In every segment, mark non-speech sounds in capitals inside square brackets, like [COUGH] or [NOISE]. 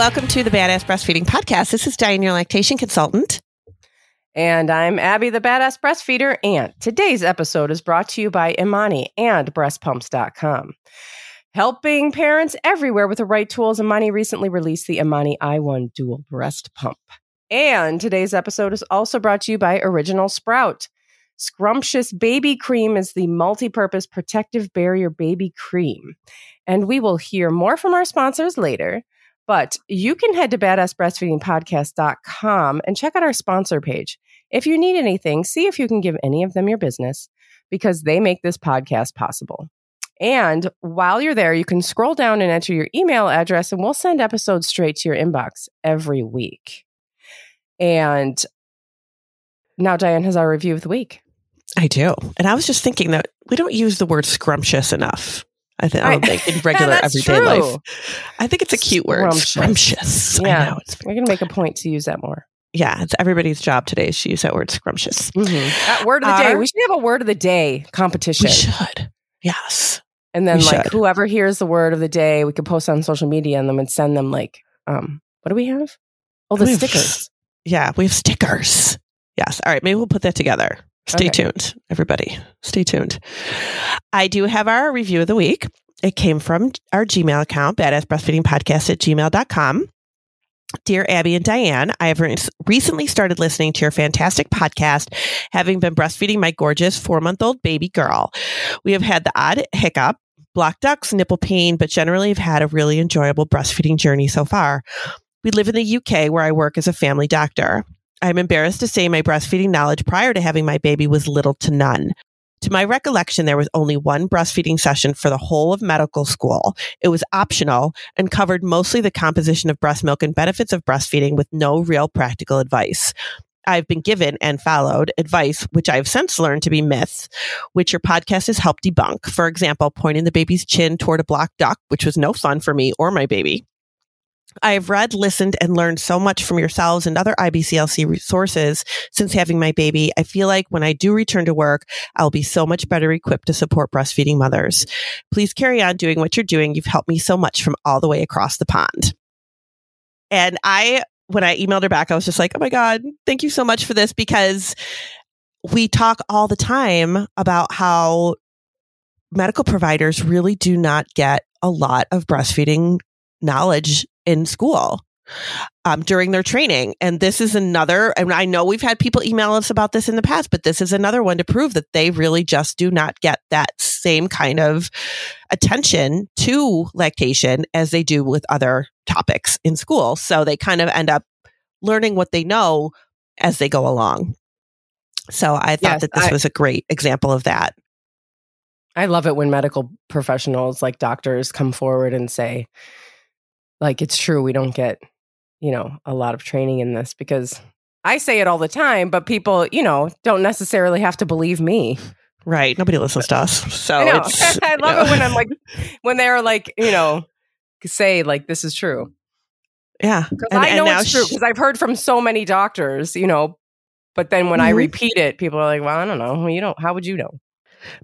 welcome to the Badass Breastfeeding Podcast. This is Diane, your lactation consultant. And I'm Abby, the Badass Breastfeeder. And today's episode is brought to you by Imani and breastpumps.com. Helping parents everywhere with the right tools, Imani recently released the Imani i1 Dual Breast Pump. And today's episode is also brought to you by Original Sprout. Scrumptious Baby Cream is the multi purpose protective barrier baby cream. And we will hear more from our sponsors later. But you can head to badassbreastfeedingpodcast.com and check out our sponsor page. If you need anything, see if you can give any of them your business because they make this podcast possible. And while you're there, you can scroll down and enter your email address, and we'll send episodes straight to your inbox every week. And now Diane has our review of the week. I do. And I was just thinking that we don't use the word scrumptious enough. I think I don't think in [LAUGHS] regular everyday true. life. I think it's a cute word. Scrumptious. Scrumptious. [LAUGHS] I Yeah, know. It's, we're going to make a point to use that more. yeah, it's everybody's job today is to use that word scrumptious. That word of the day. Our- We should have a word of the day competition. We should. Yes. And then We like should. whoever hears the word of the day, we could post on social media and then we'd send them like um what do we have? Oh, the We have- stickers. Yeah, we have stickers. Yes. All right. Maybe we'll put that together. Stay Okay. tuned, everybody. Stay tuned. I do have our review of the week. It came from our Gmail account, badassbreastfeedingpodcast at gmail.com. Dear Abby and Diane, I have re- recently started listening to your fantastic podcast, having been breastfeeding my gorgeous four month old baby girl. We have had the odd hiccup, block ducts, nipple pain, but generally have had a really enjoyable breastfeeding journey so far. We live in the UK where I work as a family doctor. I'm embarrassed to say my breastfeeding knowledge prior to having my baby was little to none. To my recollection, there was only one breastfeeding session for the whole of medical school. It was optional and covered mostly the composition of breast milk and benefits of breastfeeding with no real practical advice. I've been given and followed advice, which I've since learned to be myths, which your podcast has helped debunk. For example, pointing the baby's chin toward a block duct, which was no fun for me or my baby. I have read, listened, and learned so much from yourselves and other IBCLC resources since having my baby. I feel like when I do return to work, I'll be so much better equipped to support breastfeeding mothers. Please carry on doing what you're doing. You've helped me so much from all the way across the pond. And I, when I emailed her back, I was just like, oh my God, thank you so much for this because we talk all the time about how medical providers really do not get a lot of breastfeeding knowledge in school um, during their training. And this is another, and I know we've had people email us about this in the past, but this is another one to prove that they really just do not get that same kind of attention to lactation as they do with other topics in school. So they kind of end up learning what they know as they go along. So I thought Yes, that this I- was a great example of that. I love it when medical professionals like doctors come forward and say like it's true we don't get, you know, a lot of training in this because I say it all the time, but people, you know, don't necessarily have to believe me. Right. Nobody listens to us. [LAUGHS] So I it's, [LAUGHS] I love know. it when I'm like when they're like, you know, say like this is true. Yeah. Because I know now it's true because I've heard from so many doctors, you know. But then when I Mhm. repeat it, people are like, "Well, I don't know. You don't. How would you know?"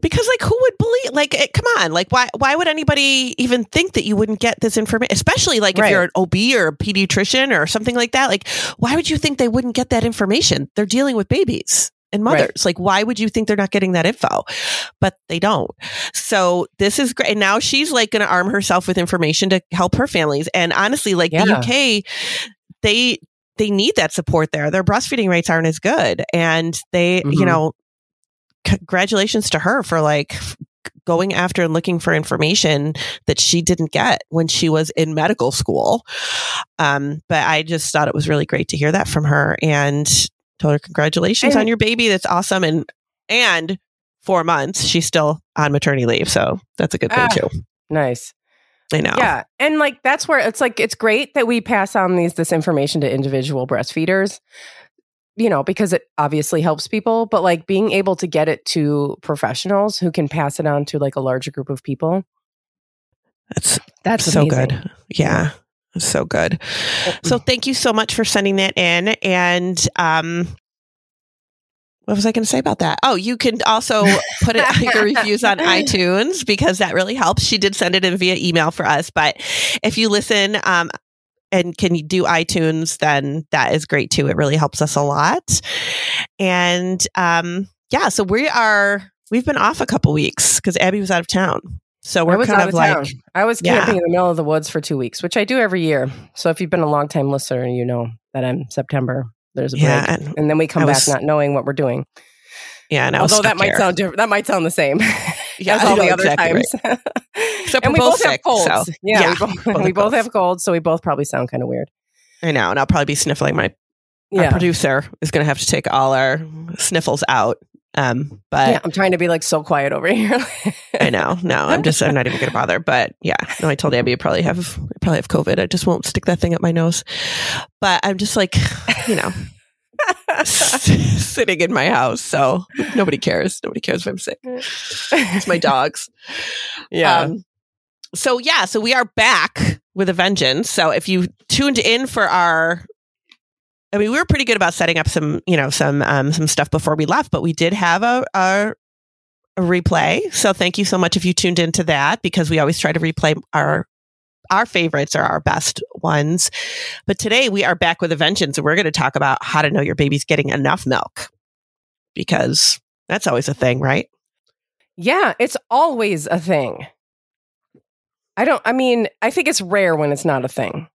Because like who would believe like it, come on like why why would anybody even think that you wouldn't get this information especially like if you're an OB or a pediatrician or something like that like why would you think they wouldn't get that information? They're dealing with babies and Right. mothers. Like why would you think they're not getting that info? But they don't. So this is great and now she's like going to arm herself with information to help her families. And honestly like the UK they they need that support there. Their breastfeeding rates aren't as good. And they you Mhm. know congratulations to her for like going after and looking for information that she didn't get when she was in medical school. Um, but I just thought it was really great to hear that from her and told her congratulations And- on your baby. That's awesome. And, and four months, she's still on maternity leave. So that's a good thing Ah. too. Nice. I know. Yeah. And like that's where it's like it's great that we pass on these this information to individual breastfeeders. You know, because it obviously helps people, but like being able to get it to professionals who can pass it on to like a larger group of people. That's That's so amazing. good. Yeah. So good. So thank you so much for sending that in. And um what was I going to say about that? Oh, you can also put it like your reviews on [LAUGHS] iTunes because that really helps. She did send it in via email for us, but if you listen um and can you do iTunes, then that is great too. It really helps us a lot. And um, yeah, so we are we've been off a couple weeks because Abby was out of town. So we're kind of, of like town. I was camping yeah. in the middle of the woods for two weeks, which I do every year. So if you've been a long time listener, you know that I'm September. There's a break, yeah, and, and, then we come back not knowing what we're doing. Yeah, and although that might here. sound different, that might sound the same. Yeah, [LAUGHS] all the other exactly times. Right. [LAUGHS] Except and we both sick, have colds. So. Yeah, yeah, we both, both we both have colds, so we both probably sound kind of weird. I know, and I'll probably be sniffling. My yeah. producer is going to have to take all our sniffles out. Um, but yeah, I'm trying to be like so quiet over [LAUGHS] here. I know. No, I'm just. I'm not even going to bother. But yeah, no, I told Abby I probably have I probably have COVID. I just won't stick that thing up my nose. But I'm just like, you know. sitting in my house. So nobody cares. Nobody cares if I'm sick. It's my dogs. [LAUGHS] Yeah. Um, so yeah, so we are back with a vengeance. So if you tuned in for our I mean, we were pretty good about setting up some, you know, some um, some stuff before we left, but we did have a, a, a replay. So thank you so much if you tuned into that because we always try to replay our our favorites are our best ones. But today we are back with a vengeance and we're going to talk about how to know your baby's getting enough milk because that's always a thing, right? Yeah, it's always a thing. I don't, I mean, I think it's rare when it's not a thing.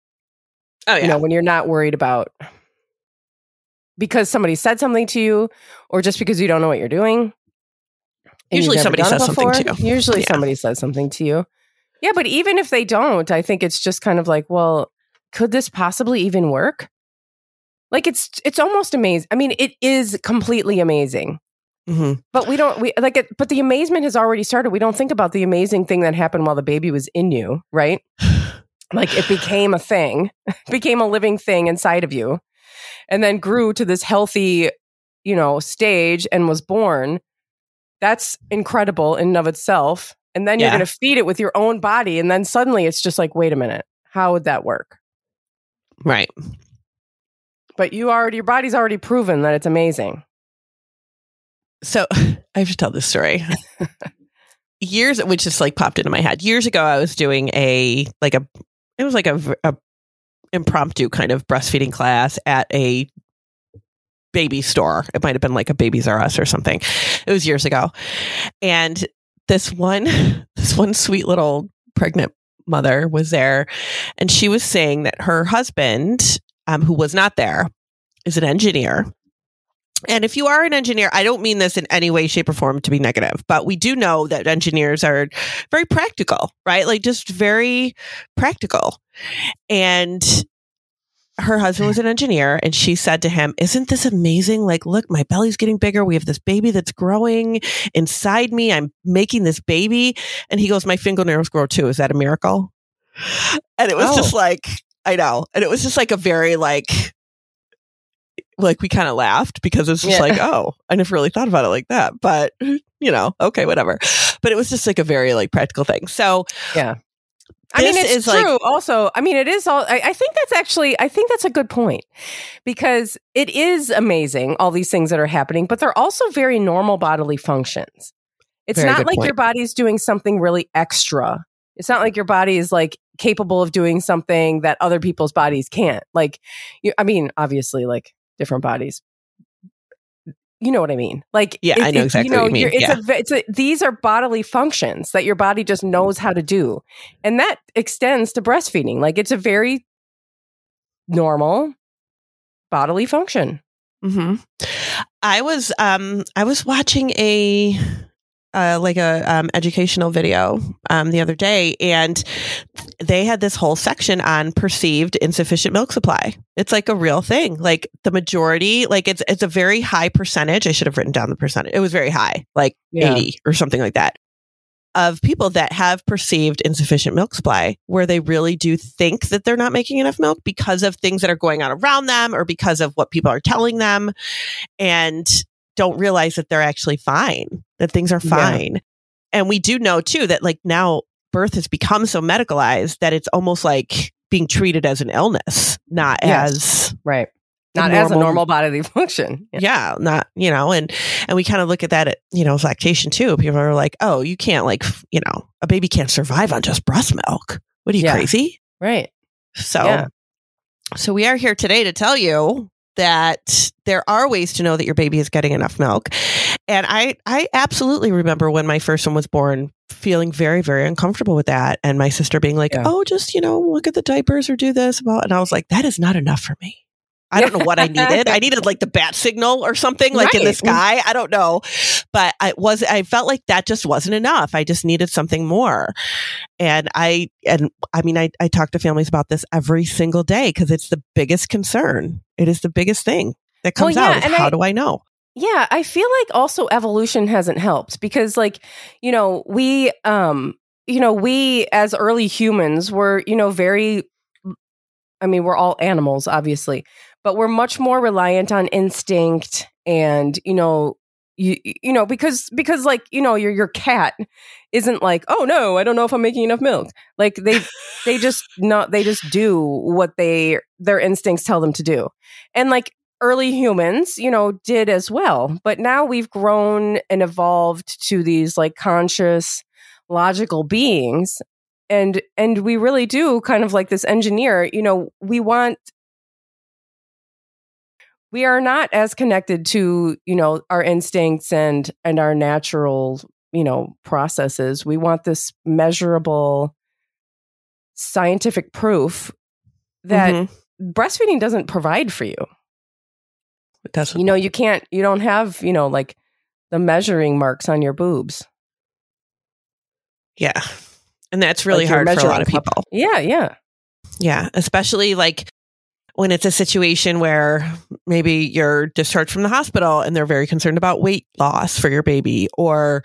Oh, yeah. You know, when you're not worried about because somebody said something to you or just because you don't know what you're doing. Usually somebody says something to you. [LAUGHS] Usually yeah. somebody says something to you. Yeah, but even if they don't, I think it's just kind of like, well, could this possibly even work? Like it's it's almost amazing. I mean, it is completely amazing. Mm-hmm. But we don't we like it. But the amazement has already started. We don't think about the amazing thing that happened while the baby was in you, right? [SIGHS] like it became a thing, [LAUGHS] became a living thing inside of you, and then grew to this healthy, you know, stage and was born. That's incredible in and of itself and then you're going to feed it with your own body and then suddenly it's just like wait a minute how would that work right but you already your body's already proven that it's amazing so [LAUGHS] i have to tell this story years which just like popped into my head years ago i was doing a like a it was like a, a impromptu kind of breastfeeding class at a baby store. It might have been like a Babies R Us or something. It was years ago. And this one [LAUGHS] this one sweet little pregnant mother was there and she was saying that her husband um, who was not there is an engineer and if you are an engineer i don't mean this in any way shape or form to be negative but we do know that engineers are very practical right like just very practical and her husband was an engineer and she said to him, Isn't this amazing? Like, look, my belly's getting bigger. We have this baby that's growing inside me. I'm making this baby. And he goes, My fingernails grow too. Is that a miracle? And it was oh. just like, I know. And it was just like a very like, like we kind of laughed because it's just yeah. like, oh, I never really thought about it like that. But, you know, okay, whatever. But it was just like a very like practical thing. So, yeah. I mean, it's true. Like, also, I mean, it is all. I, I, think that's actually. I think that's a good point because it is amazing all these things that are happening, but they're also very normal bodily functions. It's not like point. your body's doing something really extra. It's not like your body is like capable of doing something that other people's bodies can't. Like, you, I mean, obviously, like different bodies you know what I mean? Like, yeah, it, I know exactly. you know, what you mean. It's, yeah. a, it's a, these are bodily functions that your body just knows how to do, and that extends to breastfeeding. Like, it's a very normal bodily function. hmm I was um I was watching a uh, like a um, educational video um, the other day, and they had this whole section on perceived insufficient milk supply. It's like a real thing. Like the majority, like it's it's a very high percentage. I should have written down the percentage. It was very high, like yeah. eighty or something like that, of people that have perceived insufficient milk supply, where they really do think that they're not making enough milk because of things that are going on around them or because of what people are telling them, and don't realize that they're actually fine, that things are fine. Yeah. And we do know too that like now birth has become so medicalized that it's almost like being treated as an illness, not yes. as right. Not normal, as a normal bodily [LAUGHS] function. Yeah. yeah. not, you know, and and we kind of look at that at, you know, lactation too. People are like, "Oh, you can't like, you know, a baby can't survive on just breast milk." What are you yeah. crazy? Right. So. So we are here today to tell you that there are ways to know that your baby is getting enough milk. And I I absolutely remember when my first one was born feeling very very uncomfortable with that and my sister being like, Yeah. "Oh, just, you know, look at the diapers or do this." And I was like, "That is not enough for me." I don't know what I needed. I needed like the bat signal or something like in the sky. I don't know. But I was I felt like that just wasn't enough. I just needed something more. And I and I mean I I talk to families about this every single day because it's the biggest concern. It is the biggest thing that Well, comes yeah, out. is how I- do I know? Yeah, I feel like also evolution hasn't helped because like, you know, we um you know, we as early humans were, you know, very I mean, we're all animals obviously, but we're much more reliant on instinct and, you know, you you know, because because like, you know, your your cat isn't like, "Oh no, I don't know if I'm making enough milk." Like they they [LAUGHS] just not they just do what they their instincts tell them to do. And like early humans, you know, did as well. But now we've grown and evolved to these like conscious, logical beings. And and we really do kind of like this engineer, you know, we want we are not as connected to, you know, our instincts and and our natural, you know, processes. We want this measurable scientific proof that Mhm. breastfeeding doesn't provide for you It doesn't. you know you can't you don't have you know like the measuring marks on your boobs yeah. And that's really Like hard for a lot of people. yeah yeah Yeah, especially like when it's a situation where maybe you're discharged from the hospital and they're very concerned about weight loss for your baby or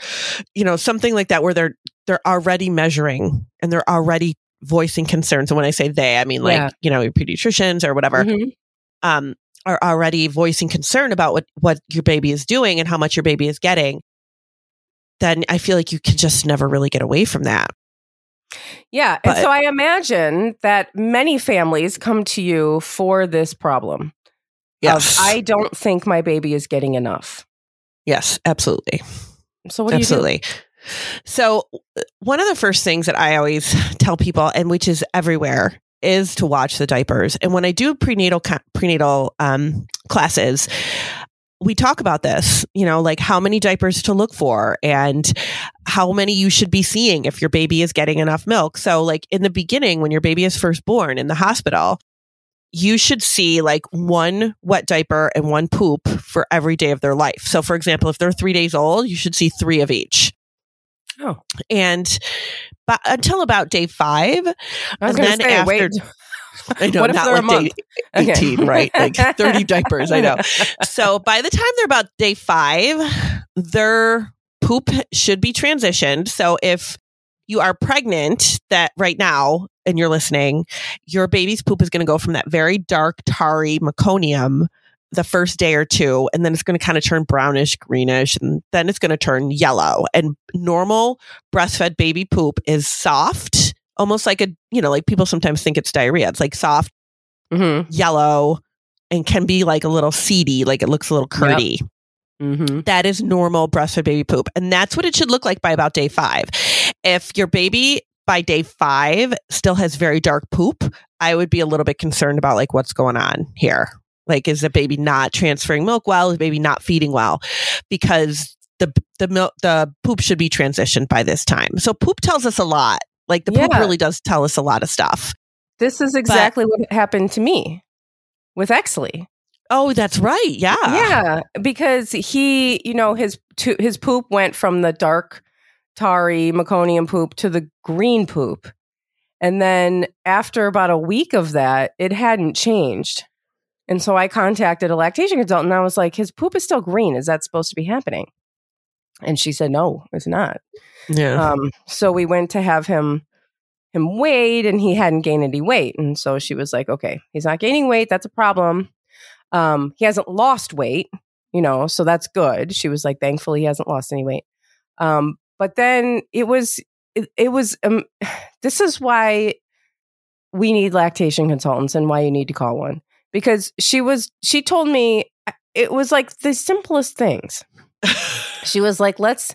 you know something like that where they're they're already measuring and they're already voicing concerns and when I say they I mean like Yeah. you know your pediatricians or whatever Mhm. um are already voicing concern about what what your baby is doing and how much your baby is getting then I feel like you can just never really get away from that. Yeah But- and so i imagine that many families come to you for this problem Yes. of i don't think my baby is getting enough yes, absolutely. so what do Absolutely. So, uh, one of the first things that I always tell people, and which is everywhere, is to watch the diapers. And when I do prenatal prenatal um, classes, we talk about this. You know, like how many diapers to look for, and how many you should be seeing if your baby is getting enough milk. So, like in the beginning, when your baby is first born in the hospital. You should see like one wet diaper and one poop for every day of their life. So, for example, if they're three days old, you should see three of each Oh. and but until about day five, i was and then say after- wait [LAUGHS] [LAUGHS] I know What if not they're a like day month? [LAUGHS] Okay. eighteen, right? Like [LAUGHS] thirty diapers. I know. So by the time they're about day five, their poop should be transitioned. So if you are pregnant, that right now, and you're listening, your baby's poop is going to go from that very dark, tarry meconium the first day or two, and then it's going to kind of turn brownish, greenish, and then it's going to turn yellow. And normal breastfed baby poop is soft, almost like a, you know, like people sometimes think it's diarrhea. It's like soft, Mhm. yellow, and can be like a little seedy, like it looks a little curdy. Mhm. That is normal breastfed baby poop. And that's what it should look like by about day five. If your baby by day five still has very dark poop, I would be a little bit concerned about like what's going on here. Like, is the baby not transferring milk well? Is the baby not feeding well? Because the the milk the poop should be transitioned by this time. So poop tells us a lot. Like the poop Yeah. really does tell us a lot of stuff. this is exactly what happened to me with exley Oh, that's right. Yeah. Yeah, because he, you know, his to, his poop went from the dark, tarry meconium poop to the green poop, and then after about a week of that, it hadn't changed. And so I contacted a lactation consultant, and I was like, "His poop is still green. Is that supposed to be happening?" And she said, "No, it's not." Yeah. Um, so we went to have him him weighed, and he hadn't gained any weight. And so she was like, "Okay, he's not gaining weight. That's a problem. Um, he hasn't lost weight, you know, so that's good." She was like, "Thankfully, he hasn't lost any weight." Um, but then it was it, it was um, [SIGHS] this is why we need lactation consultants and why you need to call one because she was she told me it was like the simplest things [LAUGHS] she was like let's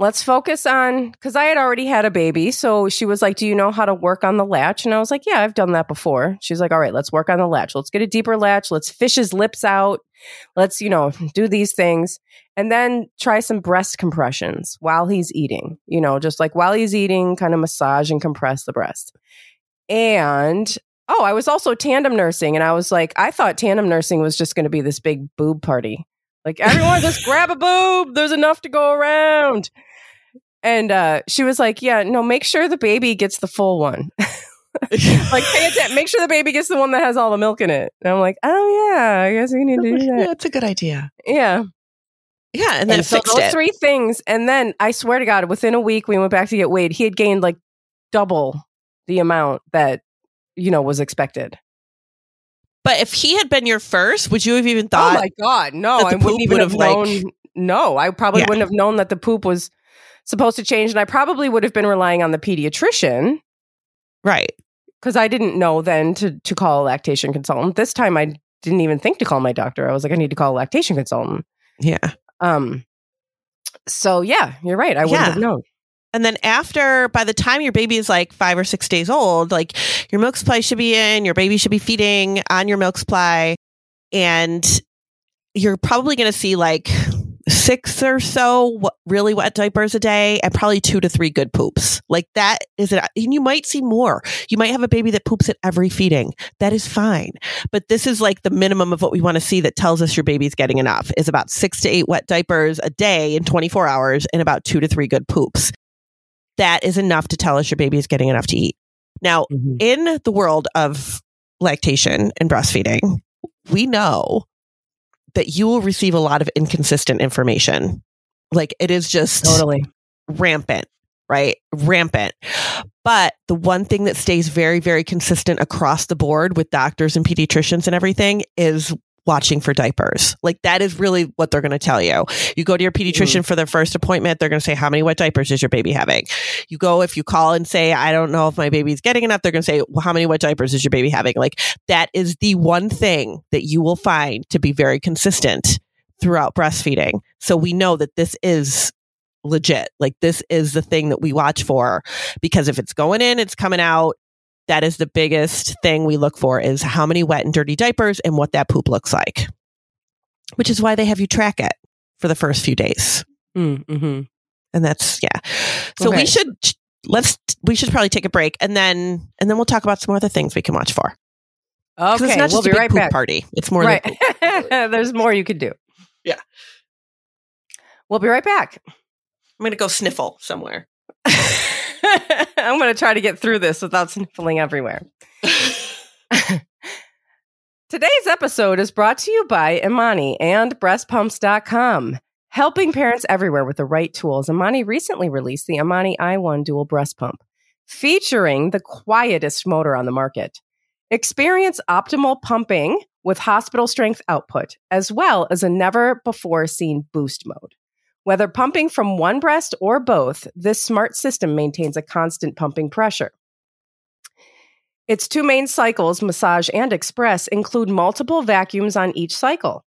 let's focus on because I had already had a baby. So she was like, Do you know how to work on the latch? And I was like, Yeah, I've done that before. She's like, All right, let's work on the latch. Let's get a deeper latch. Let's fish his lips out. Let's, you know, [LAUGHS] do these things. And then try some breast compressions while he's eating, you know, just like while he's eating, kind of massage and compress the breast. And oh, I was also tandem nursing. And I was like, I thought tandem nursing was just going to be this big boob party. Like, everyone just grab a boob. There's enough to go around. And uh, she was like, Yeah, no, make sure the baby gets the full one. [LAUGHS] like, pay attention. Make sure the baby gets the one that has all the milk in it. And I'm like, Oh, yeah, I guess we need to do that. That's a good idea. Yeah. Yeah. And then And so those it. three things. And then I swear to God, within a week, we went back to get weighed. He had gained like double the amount that, you know, was expected. But if he had been your first, would you have even thought? oh my God. No, I wouldn't even would have have, like- known. no, I probably Yeah. wouldn't have known that the poop was supposed to change. And I probably would have been relying on the pediatrician right. because I didn't know then to, to call a lactation consultant. This time I didn't even think to call my doctor. I was like, I need to call a lactation consultant. Yeah. Um, so yeah, you're right. I wouldn't Yeah. have known. And then after, by the time your baby is like five or six days old, like your milk supply should be in, your baby should be feeding on your milk supply. And you're probably going to see like six or so really wet diapers a day and probably two to three good poops. Like that is it. And you might see more. You might have a baby that poops at every feeding. That is fine. But this is like the minimum of what we want to see that tells us your baby's getting enough is about six to eight wet diapers a day in 24 hours and about two to three good poops that is enough to tell us your baby is getting enough to eat. Now, mm-hmm. in the world of lactation and breastfeeding, we know that you will receive a lot of inconsistent information. Like it is just Totally. rampant, right? Rampant. But the one thing that stays very, very consistent across the board with doctors and pediatricians and everything is watching for diapers. Like that is really what they're going to tell you. You go to your pediatrician mm. for their first appointment, they're going to say, How many wet diapers is your baby having? You go, if you call and say, I don't know if my baby's getting enough, they're going to say, well, How many wet diapers is your baby having? Like that is the one thing that you will find to be very consistent throughout breastfeeding. So we know that this is legit. Like this is the thing that we watch for because if it's going in, it's coming out. That is the biggest thing we look for is how many wet and dirty diapers and what that poop looks like. Which is why they have you track it for the first few days. Mm-hmm. And that's yeah. So Okay. we should let's we should probably take a break and then and then we'll talk about some other things we can watch for. 'Cause Okay, it's not we'll be a big right poop back. party. It's more Right. than [LAUGHS] There's more you could do. Yeah. We'll be right back. I'm gonna go sniffle somewhere. [LAUGHS] I'm going to try to get through this without sniffling everywhere. [LAUGHS] Today's episode is brought to you by Imani and breastpumps.com. Helping parents everywhere with the right tools, Imani recently released the Imani i1 dual breast pump, featuring the quietest motor on the market. Experience optimal pumping with hospital strength output, as well as a never before seen boost mode. Whether pumping from one breast or both, this smart system maintains a constant pumping pressure. Its two main cycles, massage and express, include multiple vacuums on each cycle.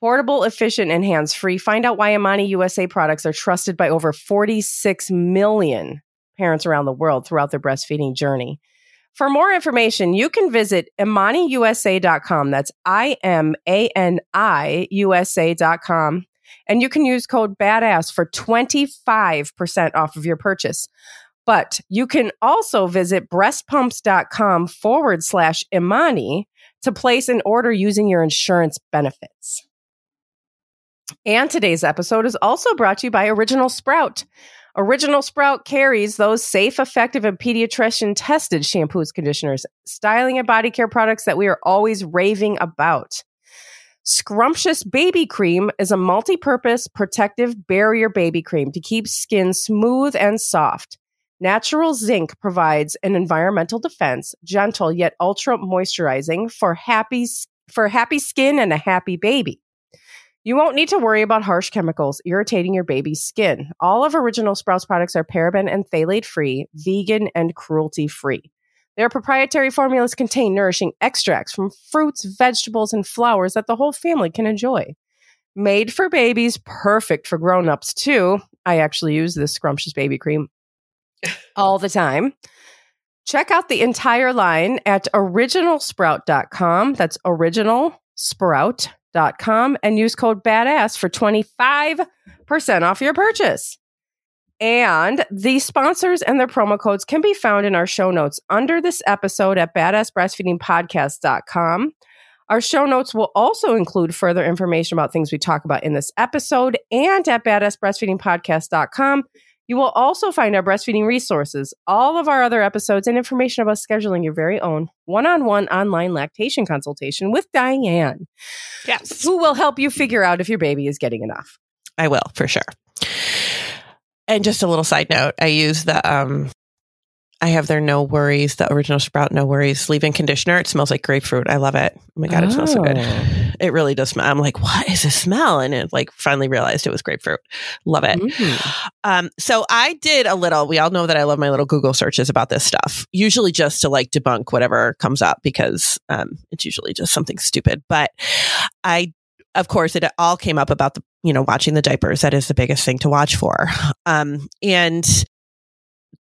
Portable, efficient, and hands free. Find out why Imani USA products are trusted by over 46 million parents around the world throughout their breastfeeding journey. For more information, you can visit ImaniUSA.com. That's I M A N I USA.com. And you can use code BADASS for 25% off of your purchase. But you can also visit breastpumps.com forward slash Imani to place an order using your insurance benefits. And today's episode is also brought to you by Original Sprout. Original Sprout carries those safe, effective, and pediatrician tested shampoos, conditioners, styling, and body care products that we are always raving about. Scrumptious Baby Cream is a multi purpose protective barrier baby cream to keep skin smooth and soft. Natural zinc provides an environmental defense, gentle yet ultra moisturizing for happy, for happy skin and a happy baby. You won't need to worry about harsh chemicals irritating your baby's skin. All of Original Sprouts products are paraben and phthalate free, vegan, and cruelty free. Their proprietary formulas contain nourishing extracts from fruits, vegetables, and flowers that the whole family can enjoy. Made for babies, perfect for grown-ups too. I actually use this scrumptious baby cream [LAUGHS] all the time. Check out the entire line at originalsprout.com. That's originalsprout.com and use code BADASS for 25% off your purchase. And the sponsors and their promo codes can be found in our show notes under this episode at badassbreastfeedingpodcast.com. Our show notes will also include further information about things we talk about in this episode and at badassbreastfeedingpodcast.com. You will also find our breastfeeding resources, all of our other episodes, and information about scheduling your very own one on one online lactation consultation with Diane. Yes. Who will help you figure out if your baby is getting enough. I will for sure. And just a little side note, I use the um I have their no worries, the original sprout no worries leave-in conditioner. It smells like grapefruit. I love it. Oh my god, it smells so good. Oh. It really does smell. I'm like, what is this smell? And it like finally realized it was grapefruit. Love it. Mm. Um, so I did a little, we all know that I love my little Google searches about this stuff, usually just to like debunk whatever comes up because um it's usually just something stupid. But I of course it all came up about the you know watching the diapers. That is the biggest thing to watch for. Um and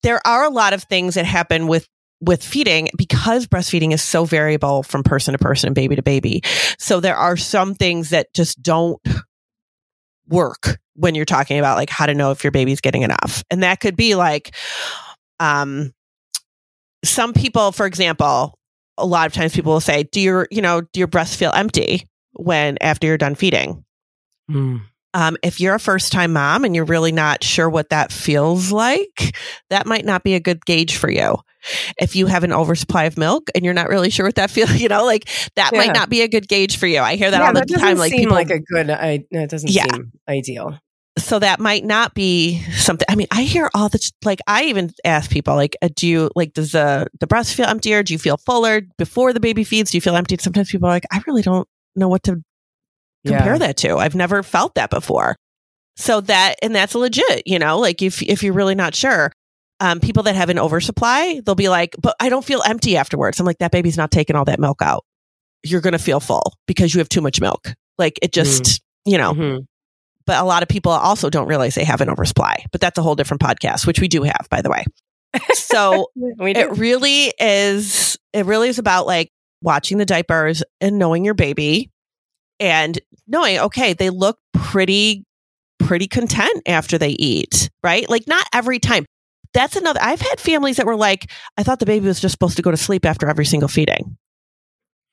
there are a lot of things that happen with with feeding because breastfeeding is so variable from person to person and baby to baby. So there are some things that just don't work when you're talking about like how to know if your baby's getting enough. And that could be like um some people for example a lot of times people will say do your you know do your breasts feel empty when after you're done feeding Mm. um, if you're a first time mom and you're really not sure what that feels like, that might not be a good gauge for you. If you have an oversupply of milk and you're not really sure what that [LAUGHS] feels, you know, like that Yeah. might not be a good gauge for you. I hear that Yeah, all the doesn't time. Like seem people, like a good. I, it doesn't Yeah. seem ideal. so that might not be something. I mean, I hear all the like. I even ask people like, uh, do you like does the the breast feel emptier? Do you feel fuller before the baby feeds? Do you feel empty? Sometimes people are like, I really don't know what to compare Yeah. that to. I've never felt that before. So that and that's legit, you know, like if if you're really not sure. Um, people that have an oversupply, they'll be like, but I don't feel empty afterwards. I'm like, that baby's not taking all that milk out. You're gonna feel full because you have too much milk. Like it just, you know, Mhm. but a lot of people also don't realize they have an oversupply. But that's a whole different podcast, which we do have, by the way. So [LAUGHS] it really is it really is about like watching the diapers and knowing your baby and knowing okay they look pretty pretty content after they eat right? Like not every time. That's another i've had families that were like i thought the baby was just supposed to go to sleep after every single feeding.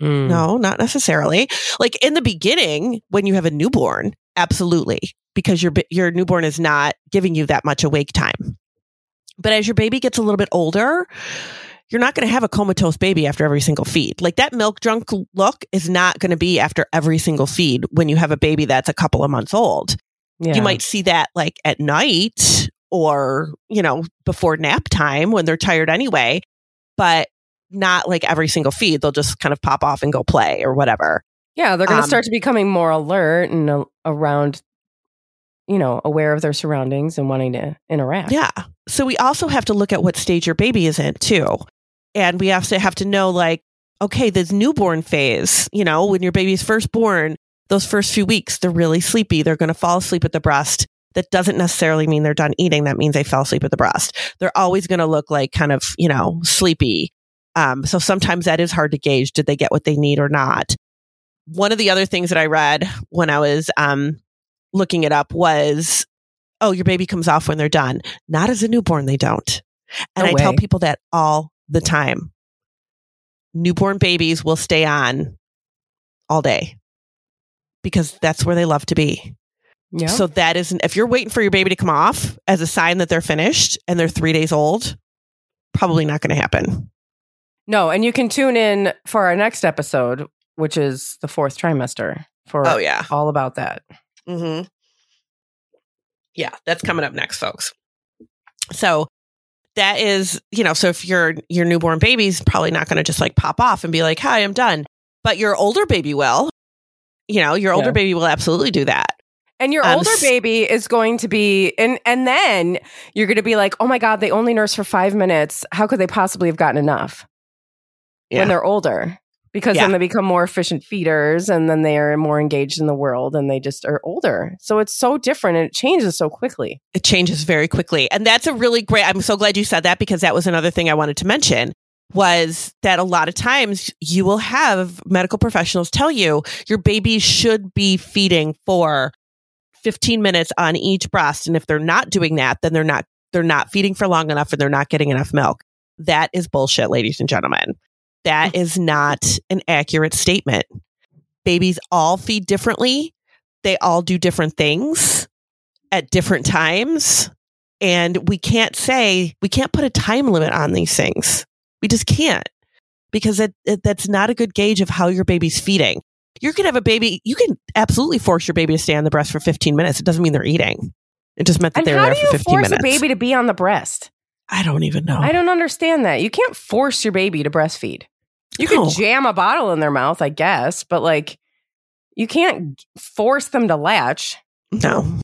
Mm. no not necessarily. Like in the beginning when you have a newborn absolutely because your your newborn is not giving you that much awake time. But as your baby gets a little bit older you're not going to have a comatose baby after every single feed like that milk drunk look is not going to be after every single feed when you have a baby that's a couple of months old Yeah. you might see that like at night or you know before nap time when they're tired anyway but not like every single feed they'll just kind of pop off and go play or whatever Yeah, they're going to Um, start to becoming more alert and uh, around, you know, aware of their surroundings and wanting to interact. Yeah. So we also have to look at what stage your baby is in too. And we also have to know like, okay, this newborn phase, you know, when your baby's first born, those first few weeks, they're really sleepy. They're going to fall asleep at the breast. That doesn't necessarily mean they're done eating. That means they fell asleep at the breast. They're always going to look like kind of, you know, sleepy. Um, so sometimes that is hard to gauge. Did they get what they need or not? One of the other things that I read when I was um, looking it up was, oh, your baby comes off when they're done. Not as a newborn, they don't. And No I tell people that all the time. Newborn babies will stay on all day because that's where they love to be. Yeah. So that isn't, if you're waiting for your baby to come off as a sign that they're finished and they're three days old, probably not going to happen. no, and you can tune in for our next episode, which is the fourth trimester, for Oh, yeah. all about that. Mm-hmm. Yeah, that's coming up next, folks. So that is, you know, so if your your newborn baby's probably not going to just like pop off and be like, "Hi, I'm done," but your older baby will. You know, your older Yeah. baby will absolutely do that. And your Um, older baby is going to be, and and then you're going to be like, oh my god, they only nurse for five minutes. How could they possibly have gotten enough Yeah. when they're older? Because Yeah. then they become more efficient feeders and then they are more engaged in the world and they just are older. So it's so different and it changes so quickly. it changes very quickly. And that's a really great I'm so glad you said that because that was another thing I wanted to mention was that a lot of times you will have medical professionals tell you your baby should be feeding for 15 minutes on each breast and if they're not doing that then they're not they're not feeding for long enough and they're not getting enough milk. That is bullshit ladies and gentlemen. That mm-hmm. is not an accurate statement. Babies all feed differently. They all do different things at different times. And we can't say, we can't put a time limit on these things. We just can't because that's not a good gauge of how your baby's feeding. You can have a baby, you can absolutely force your baby to stay on the breast for 15 minutes. It doesn't mean they're eating. It just meant that And they were how do you force a baby to be on the breast? I don't even know. I don't understand that. You can't force your baby to breastfeed. You No. could jam a bottle in their mouth, I guess, but like you can't force them to latch. no,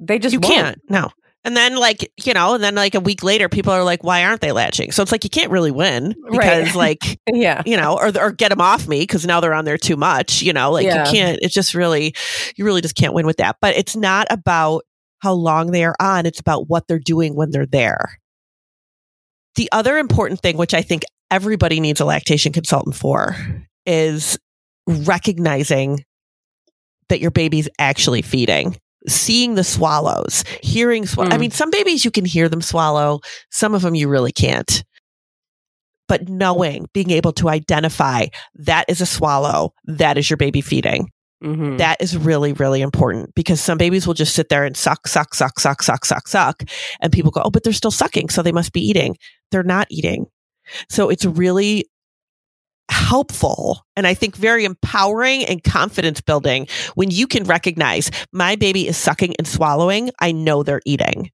They just you won't. can't. No. And then, like, you know, and then, like, a week later, people are like, why aren't they latching? So it's like, you can't really win Right. because, like, [LAUGHS] Yeah. you know, or or get them off me because now they're on there too much. You know, like Yeah. you can't. It's just really, you really just can't win with that. But it's not about how long they are on. It's about what they're doing when they're there. The other important thing, which I think everybody needs a lactation consultant for, is recognizing that your baby's actually feeding. Seeing the swallows, hearing swallow. I Mm. mean, some babies you can hear them swallow. Some of them you really can't but knowing, being able to identify that is a swallow, that is your baby feeding. Mhm. That is really, really important because some babies will just sit there and suck, suck, suck, suck, suck, suck, suck. And people go, oh, but they're still sucking. So they must be eating. They're not eating. So it's really helpful and I think very empowering and confidence building when you can recognize my baby is sucking and swallowing. I know they're eating.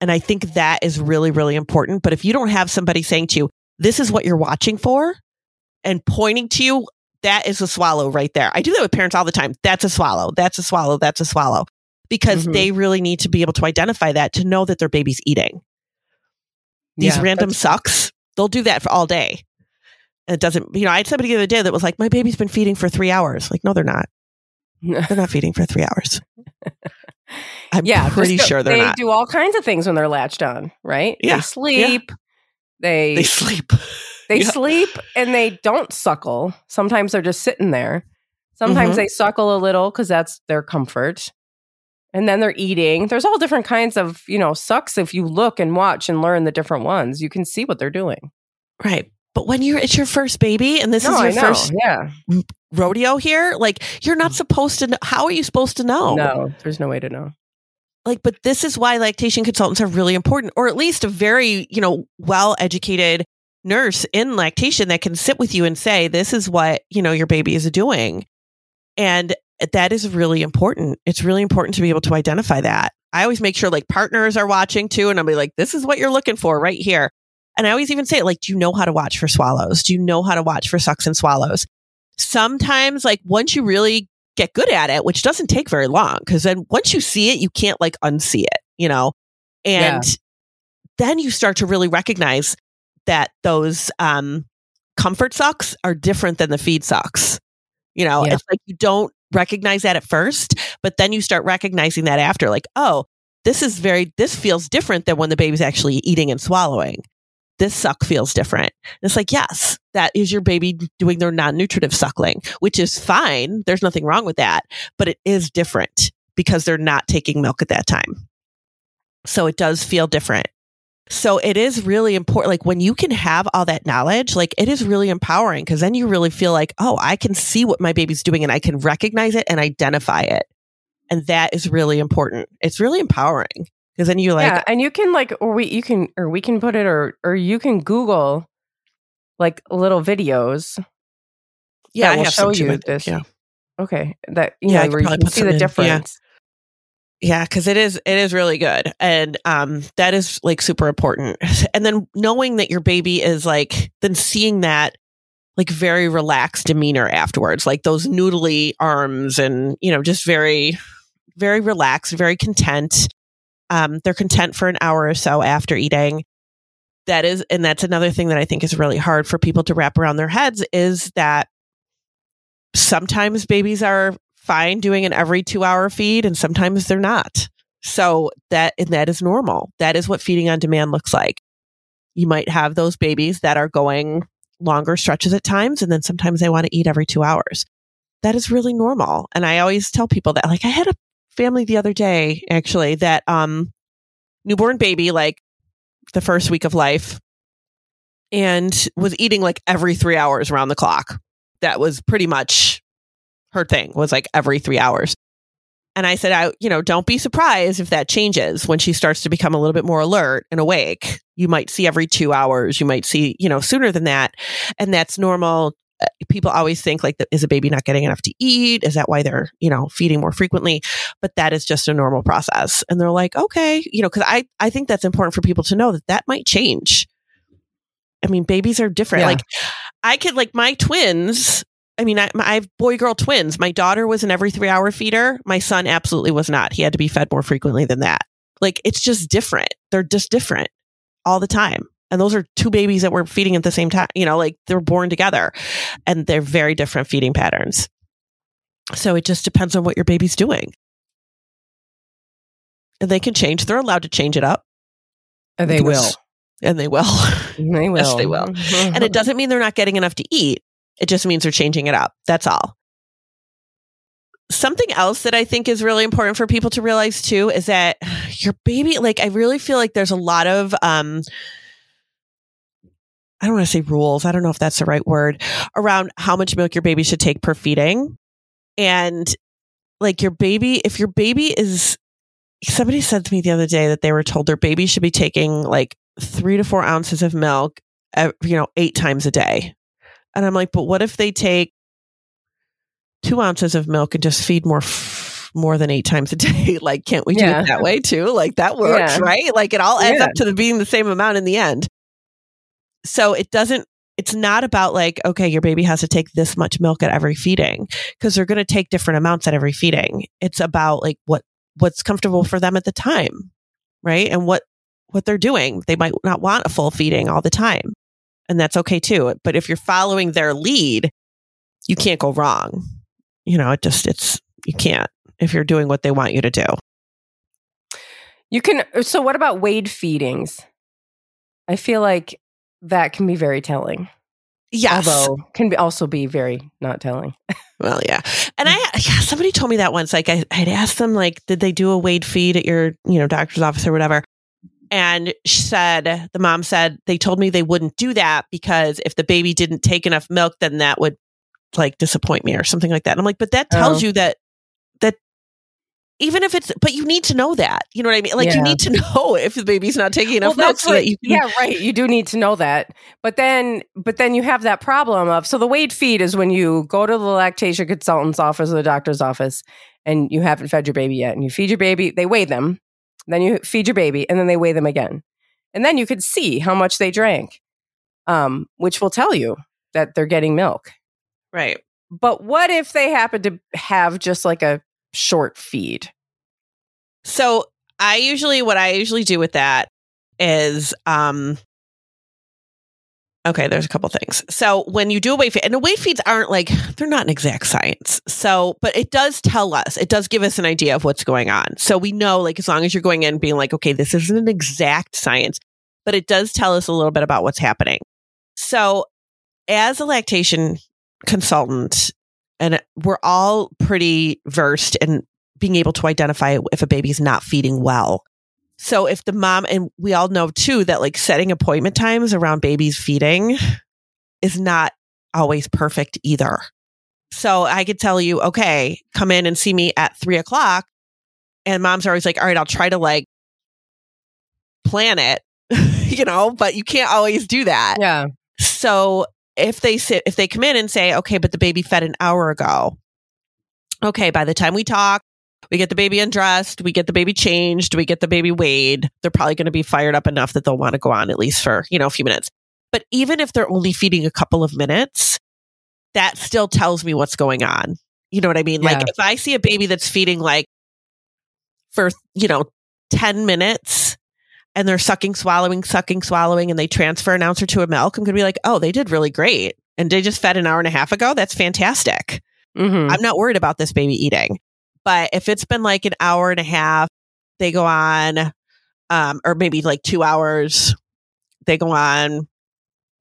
And I think that is really, really important. But if you don't have somebody saying to you, this is what you're watching for and pointing to you, that is a swallow right there. I do that with parents all the time. That's a swallow. That's a swallow. That's a swallow. Because Mhm. they really need to be able to identify that to know that their baby's eating. These Yeah, random sucks, they'll do that for all day. And it doesn't, you know, I had somebody the other day that was like, my baby's been feeding for three hours. Like, no, they're not. [LAUGHS] They're not feeding for three hours. [LAUGHS] I'm yeah, pretty sure they're they not. do all kinds of things when they're latched on, right? Yeah, They sleep. They They sleep. [LAUGHS] they yeah. sleep and they don't suckle. Sometimes they're just sitting there. Sometimes Mhm. they suckle a little because that's their comfort. And then they're eating. There's all different kinds of, you know, sucks. If you look and watch and learn the different ones, you can see what they're doing. Right. But when you're, it's your first baby and this no, is your first yeah. rodeo here, like you're not supposed to know. How are you supposed to know? No, there's no way to know. Like, but this is why lactation consultants are really important, or at least a very, you know, well educated nurse in lactation that can sit with you and say, this is what, you know, your baby is doing. And that is really important. It's really important to be able to identify that. I always make sure like partners are watching too. And I'll be like, this is what you're looking for right here. And I always even say, it like, do you know how to watch for swallows? Do you know how to watch for sucks and swallows? Sometimes, like, once you really get good at it, which doesn't take very long, because then once you see it, you can't like unsee it, you know? And then you start to really recognize that those um, comfort sucks are different than the feed sucks. You know, Yeah. it's like you don't recognize that at first, but then you start recognizing that after, like, oh, this is very, this feels different than when the baby's actually eating and swallowing. This suck feels different. And it's like, yes, that is your baby doing their non nutritive suckling, which is fine. There's nothing wrong with that, but it is different because they're not taking milk at that time. So it does feel different. So it is really important. Like when you can have all that knowledge, like it is really empowering because then you really feel like, oh, I can see what my baby's doing and I can recognize it and identify it. And that is really important. It's really empowering because then you're like, yeah, and you can like, or we you can, or we can put it, or or you can Google like little videos. yeah, I will show you this. Yeah. Okay, that you Yeah, know where you can see the difference. Yeah, because it is it is really good, and um, that is like super important. [LAUGHS] And then knowing that your baby is like, then seeing that like very relaxed demeanor afterwards, like those noodly arms, and you know, just very, very relaxed, very content. Um, they're content for an hour or so after eating. that is, and that's another thing that I think is really hard for people to wrap around their heads is that sometimes babies are fine doing an every two hour feed and sometimes they're not. So that, and that is normal. That is what feeding on demand looks like. You might have those babies that are going longer stretches at times, and then sometimes they want to eat every two hours. That is really normal. And I always tell people that, like, I had a family the other day, actually, that, um, newborn baby, like the first week of life, and was eating like every three hours around the clock. That was pretty much her thing, was like every three hours. And I said, I, you know, don't be surprised if that changes when she starts to become a little bit more alert and awake. You might see every two hours. You might see, you know, sooner than that. And that's normal. Uh, people always think like, is a baby not getting enough to eat? Is that why they're, you know, feeding more frequently? But that is just a normal process. And they're like, okay, you know, cause I, I think that's important for people to know that that might change. I mean, babies are different. Yeah. Like I could like my twins I mean, I, I have boy girl twins. My daughter was an every three hour feeder. My son absolutely was not. He had to be fed more frequently than that. Like, it's just different. They're just different all the time. And those are two babies that we're feeding at the same time. You know, like they're born together and they're very different feeding patterns. So it just depends on what your baby's doing. And they can change. They're allowed to change it up. And they will. And [LAUGHS] they will. They will. yes, they will. [LAUGHS] and it doesn't mean they're not getting enough to eat. It just means they're changing it up. That's all. Something else that I think is really important for people to realize too is that [SIGHS] your baby, like, I really feel like there's a lot of, um, I don't want to say rules. I don't know if that's the right word around how much milk your baby should take per feeding. And like your baby, if your baby is, somebody said to me the other day that they were told their baby should be taking like three to four ounces of milk, you know, eight times a day. And I'm like, but what if they take two ounces of milk and just feed more f- more than eight times a day? [LAUGHS] like, can't we do yeah. it that way too? Like that works, yeah. right? Like it all adds yeah. up to the, being the same amount in the end. So it doesn't. It's not about like, okay, your baby has to take this much milk at every feeding because they're going to take different amounts at every feeding. It's about like what what's comfortable for them at the time, right? And what what they're doing. They might not want a full feeding all the time and that's okay too. But if you're following their lead, you can't go wrong. You know, it just, it's, you can't if you're doing what they want you to do. You can, so what about weighed feedings? I feel like that can be very telling. Yes. Although can be also be very not telling. [LAUGHS] well, yeah. And I, yeah, somebody told me that once, like I, I'd asked them, like, did they do a weighed feed at your, you know, doctor's office or whatever? And she said the mom said they told me they wouldn't do that because if the baby didn't take enough milk then that would like disappoint me or something like that. And i'm like but that tells oh. you that that even if it's but you need to know that. You know what i mean? Like yeah. you need to [LAUGHS] know if the baby's not taking enough well, milk so that you can- yeah right you do need to know that. But then but then you have that problem of so the weighed feed is when you go to the lactation consultant's office or the doctor's office and you haven't fed your baby yet and you feed your baby they weigh them then you feed your baby and then they weigh them again. And then you could see how much they drank, um, which will tell you that they're getting milk. Right. But what if they happen to have just like a short feed? So I usually, what I usually do with that is, um, Okay, there's a couple things. So when you do a weight feed, and the weight feeds aren't like they're not an exact science. So, but it does tell us, it does give us an idea of what's going on. So we know, like, as long as you're going in being like, okay, this isn't an exact science, but it does tell us a little bit about what's happening. So, as a lactation consultant, and we're all pretty versed in being able to identify if a baby's not feeding well. So if the mom, and we all know too that like setting appointment times around babies feeding is not always perfect either. So I could tell you, okay, come in and see me at three o'clock. And moms are always like, all right, I'll try to like plan it, [LAUGHS] you know, but you can't always do that. Yeah. So if they sit, if they come in and say, okay, but the baby fed an hour ago. Okay, by the time we talk, we get the baby undressed, we get the baby changed, we get the baby weighed. They're probably going to be fired up enough that they'll want to go on at least for, you know, a few minutes. But even if they're only feeding a couple of minutes, that still tells me what's going on. You know what I mean? Yeah. Like if I see a baby that's feeding like for, you know, 10 minutes, and they're sucking, swallowing, sucking, swallowing, and they transfer an ounce or two of milk, I'm going to be like, oh, they did really great. And they just fed an hour and a half ago. That's fantastic. Mhm. I'm not worried about this baby eating. But if it's been like an hour and a half, they go on, um, or maybe like two hours, they go on,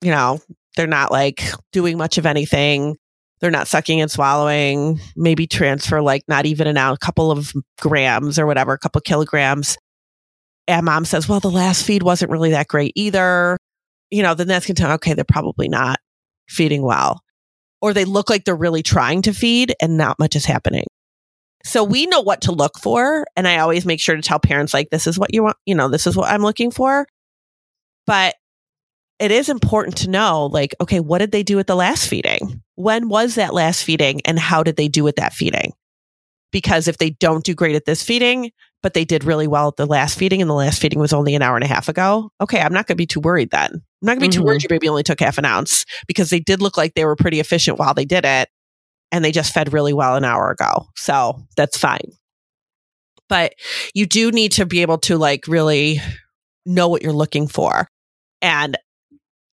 you know, they're not like doing much of anything. They're not sucking and swallowing, maybe transfer like not even an ounce, a couple of grams or whatever, a couple kilograms. And mom says, well, the last feed wasn't really that great either. You know, then that's going to tell, okay, they're probably not feeding well. Or they look like they're really trying to feed and not much is happening. So we know what to look for. And I always make sure to tell parents, like, this is what you want, you know, this is what I'm looking for. But it is important to know, like, okay, what did they do at the last feeding? When was that last feeding and how did they do at that feeding? Because if they don't do great at this feeding, but they did really well at the last feeding and the last feeding was only an hour and a half ago, okay, I'm not going to be too worried then. I'm not going to be too Mhm. worried your baby only took half an ounce because they did look like they were pretty efficient while they did it and they just fed really well an hour ago. So that's fine. But you do need to be able to like really know what you're looking for. And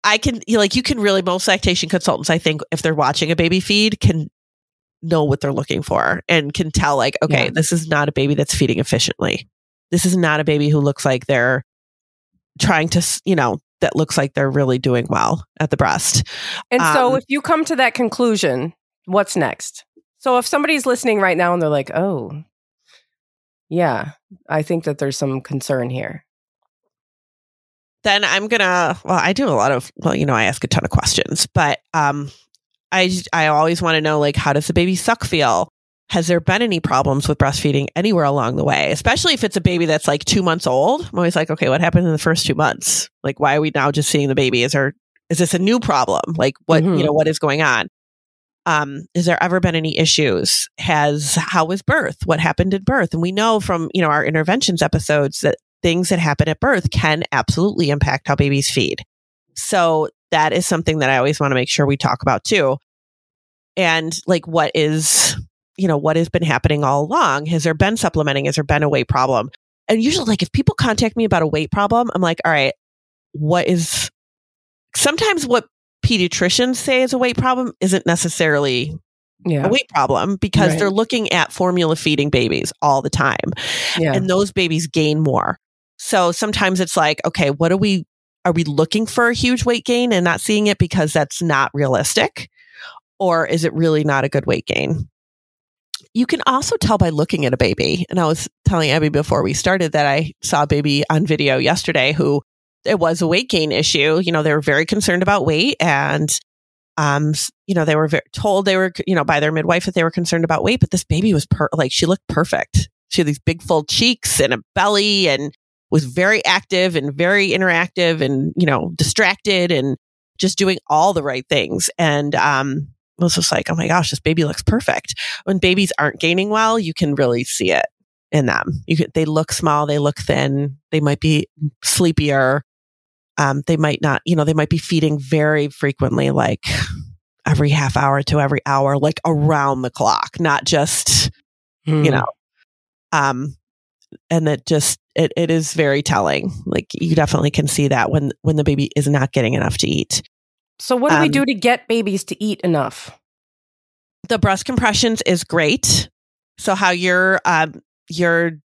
I can like you can really most lactation consultants, I think, if they're watching a baby feed, can know what they're looking for and can tell like, okay, Yeah. this is not a baby that's feeding efficiently. This is not a baby who looks like they're trying to, you know, that looks like they're really doing well at the breast. And so Um, if you come to that conclusion, what's next? So if somebody's listening right now and they're like, "Oh, yeah, I think that there's some concern here." then I'm gonna. Well, I do a lot of. Well, you know, I ask a ton of questions, but um, I I always want to know like how does the baby suck feel? Has there been any problems with breastfeeding anywhere along the way? Especially if it's a baby that's like two months old. I'm always like, okay, what happened in the first two months? Like, why are we now just seeing the baby? Is there is this a new problem? Like, what Mhm. you know, what is going on? Um, has there ever been any issues? Has how was birth? What happened at birth? And we know from you know our interventions episodes that things that happen at birth can absolutely impact how babies feed. So that is something that I always want to make sure we talk about too. And like, what is, you know, what has been happening all along? Has there been supplementing? Has there been a weight problem? And usually, like, if people contact me about a weight problem, I'm like, all right, what is sometimes what pediatricians say is a weight problem isn't necessarily Yeah. a weight problem because Right. they're looking at formula feeding babies all the time yeah. and those babies gain more. So sometimes it's like, okay, what are we are we looking for a huge weight gain and not seeing it because that's not realistic? Or is it really not a good weight gain? You can also tell by looking at a baby. And I was telling Abby before we started that I saw a baby on video yesterday who it was a weight gain issue. You know, they were very concerned about weight and um, you know, they were very, told they were, you know, by their midwife that they were concerned about weight, but this baby was per- like, she looked perfect. She had these big full cheeks and a belly and was very active and very interactive and, you know, distracted and just doing all the right things. And, um, it was just like, oh my gosh, this baby looks perfect. When babies aren't gaining well, you can really see it in them. You could, they look small, they look thin, they might be sleepier. Um, they might not, you know, they might be feeding very frequently, like every half hour to every hour, like around the clock, not just, Hmm. you know, um, and it just, it, it is very telling. Like you definitely can see that when, when the baby is not getting enough to eat. So what do we um, do to get babies to eat enough? The breast compressions is great. So how your, um, your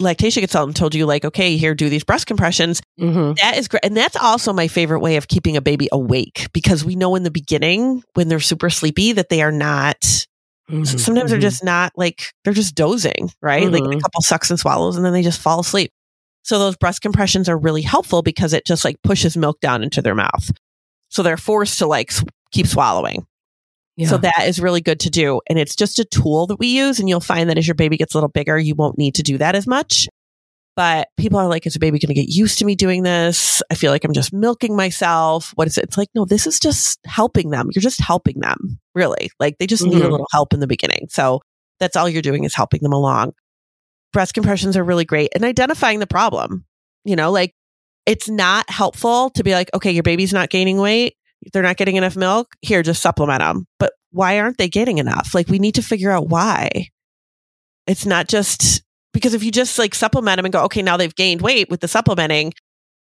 lactation consultant told you like, okay, here, do these breast compressions. Mm-hmm. That is great. And that's also my favorite way of keeping a baby awake because we know in the beginning when they're super sleepy that they are not, Mm-hmm. sometimes they're just not like, they're just dozing, right? Like a Mhm. couple sucks and swallows and then they just fall asleep. So those breast compressions are really helpful because it just like pushes milk down into their mouth. So they're forced to like keep swallowing. Yeah. So that is really good to do. And it's just a tool that we use. And you'll find that as your baby gets a little bigger, you won't need to do that as much. But people are like, is the baby going to get used to me doing this? I feel like I'm just milking myself. What is it? It's like, no, this is just helping them. You're just helping them, really. Like they just need a Mhm. little help in the beginning. So that's all you're doing is helping them along. Breast compressions are really great and identifying the problem. You know, like it's not helpful to be like, okay, your baby's not gaining weight. They're not getting enough milk. Here, just supplement them. But why aren't they getting enough? Like we need to figure out why. It's not just because if you just like supplement them and go, okay, now they've gained weight with the supplementing,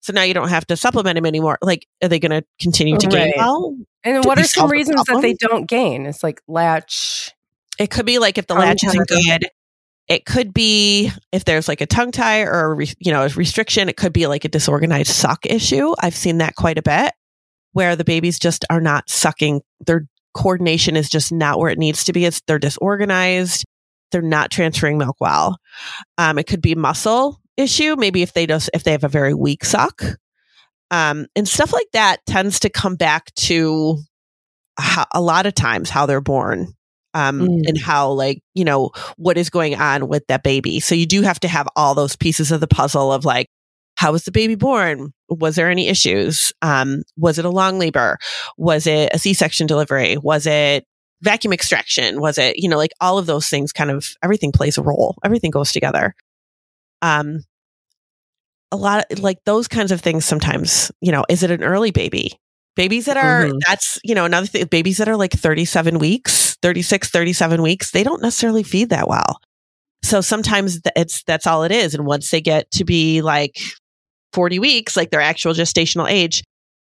so now you don't have to supplement them anymore. Like, are they going to continue to gain Right. well? And Did what are some solve the reasons that they don't gain? It's like latch. It could be like if the latch isn't good. It could be if there's like a tongue tie or a re- you know a restriction. It could be like a disorganized suck issue. I've seen that quite a bit, where the babies just are not sucking. Their coordination is just not where it needs to be. It's they're disorganized. They're not transferring milk well. Um, it could be muscle issue. Maybe if they just if they have a very weak suck, um, and stuff like that tends to come back to how, a lot of times how they're born um, Mm. and how like you know what is going on with that baby so you do have to have all those pieces of the puzzle of like how was the baby born? Was there any issues? Um, was it a long labor? Was it a c-section delivery? Was it vacuum extraction? Was it you know like all of those things kind of everything plays a role. Everything goes together. Um a lot of like those kinds of things sometimes you know is it an early baby? Babies that are Mhm. that's you know another thing babies that are like 37 weeks 36 37 weeks they don't necessarily feed that well. So sometimes it's that's all it is. And once they get to be like 40 weeks like their actual gestational age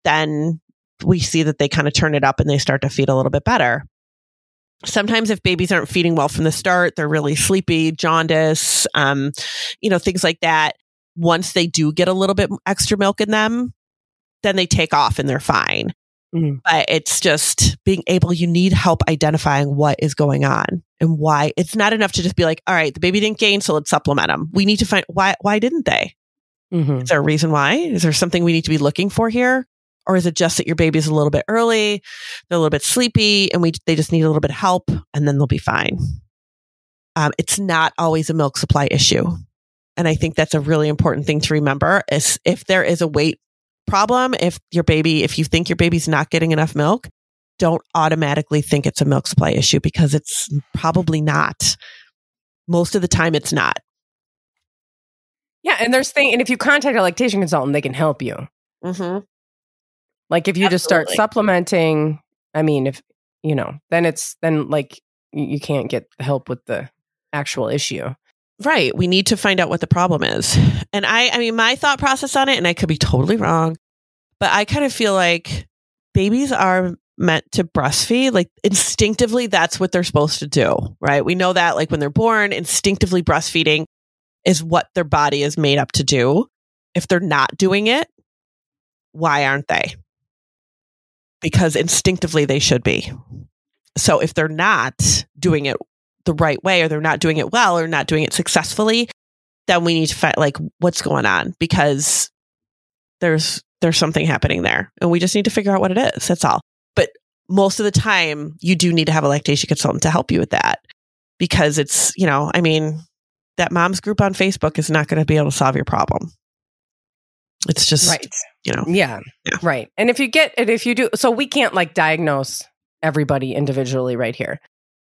then we see that they kind of turn it up and they start to feed a little bit better. Sometimes if babies aren't feeding well from the start they're really sleepy jaundice um, you know things like that once they do get a little bit extra milk in them then they take off and they're fine. Mm. but it's just being able you need help identifying what is going on and why. It's not enough to just be like all right the baby didn't gain so let's supplement them we need to find why why didn't they Mhm. is there a reason why? Is there something we need to be looking for here? Or is it just that your baby's a little bit early they're a little bit sleepy and we they just need a little bit of help and then they'll be fine? Um, it's not always a milk supply issue. And i think that's a really important thing to remember is if there is a weight problem if your baby if you think your baby's not getting enough milk don't automatically think it's a milk supply issue because it's probably not. Most of the time it's not Yeah, and there's thing, and if you contact a lactation consultant, they can help you. mm-hmm. Like if you just start supplementing, I mean, if you know, then it's then like you can't get help with the actual issue. Right. We need to find out what the problem is. And I, I mean, my thought process on it, and I could be totally wrong, but I kind of feel like babies are meant to breastfeed. Like instinctively, that's what they're supposed to do. Right. We know that like when they're born, instinctively breastfeeding is what their body is made up to do. If they're not doing it, why aren't they? Because instinctively they should be. So if they're not doing it the right way or they're not doing it well or not doing it successfully, then we need to find like what's going on because there's there's something happening there and we just need to figure out what it is. That's all. But most of the time you do need to have a lactation consultant to help you with that because it's, you know, I mean, that mom's group on Facebook is not going to be able to solve your problem. It's just, Right. you know, Yeah. Yeah. Right. And if you get it, if you do so we can't like diagnose everybody individually right here.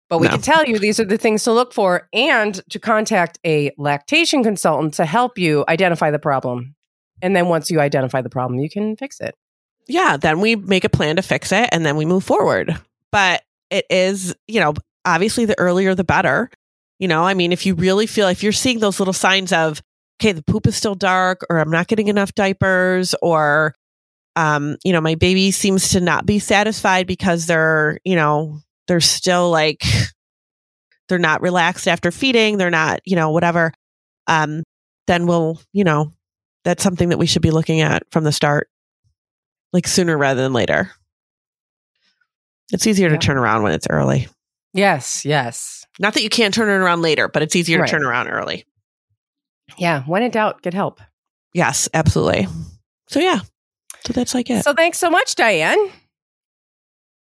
But we No. can tell you these are the things to look for and to contact a lactation consultant to help you identify the problem. And then once you identify the problem, you can fix it. yeah, then we make a plan to fix it and then we move forward. But it is, you know, obviously the earlier the better. You know, I mean, if you really feel, if you're seeing those little signs of, okay, the poop is still dark or I'm not getting enough diapers or, um, you know, my baby seems to not be satisfied because they're, you know, they're still like, they're not relaxed after feeding. They're not, you know, whatever. Um, then we'll, you know, that's something that we should be looking at from the start like sooner rather than later. It's easier Yeah. to turn around when it's early. Yes, yes. Not that you can't turn it around later, but it's easier Right. to turn around early. Yeah. When in doubt, get help. Yes, absolutely. So yeah. So that's like it. So thanks so much, Diane.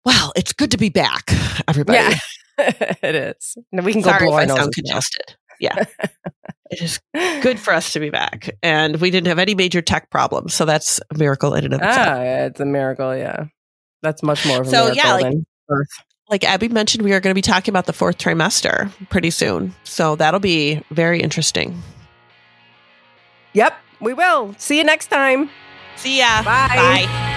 wow, it's good to be back, everybody. Yeah. [LAUGHS] it is. Now we can go Sorry blow if I sound noses now. congested. Yeah. [LAUGHS] it is good for us to be back. And we didn't have any major tech problems. So that's a miracle in and of itself. Ah, it's a miracle. Yeah. That's much more of a So, miracle yeah, like- than birth. Like Abby mentioned, we are going to be talking about the fourth trimester pretty soon. So that'll be very interesting. Yep, we will. See you next time. See ya. Bye. Bye.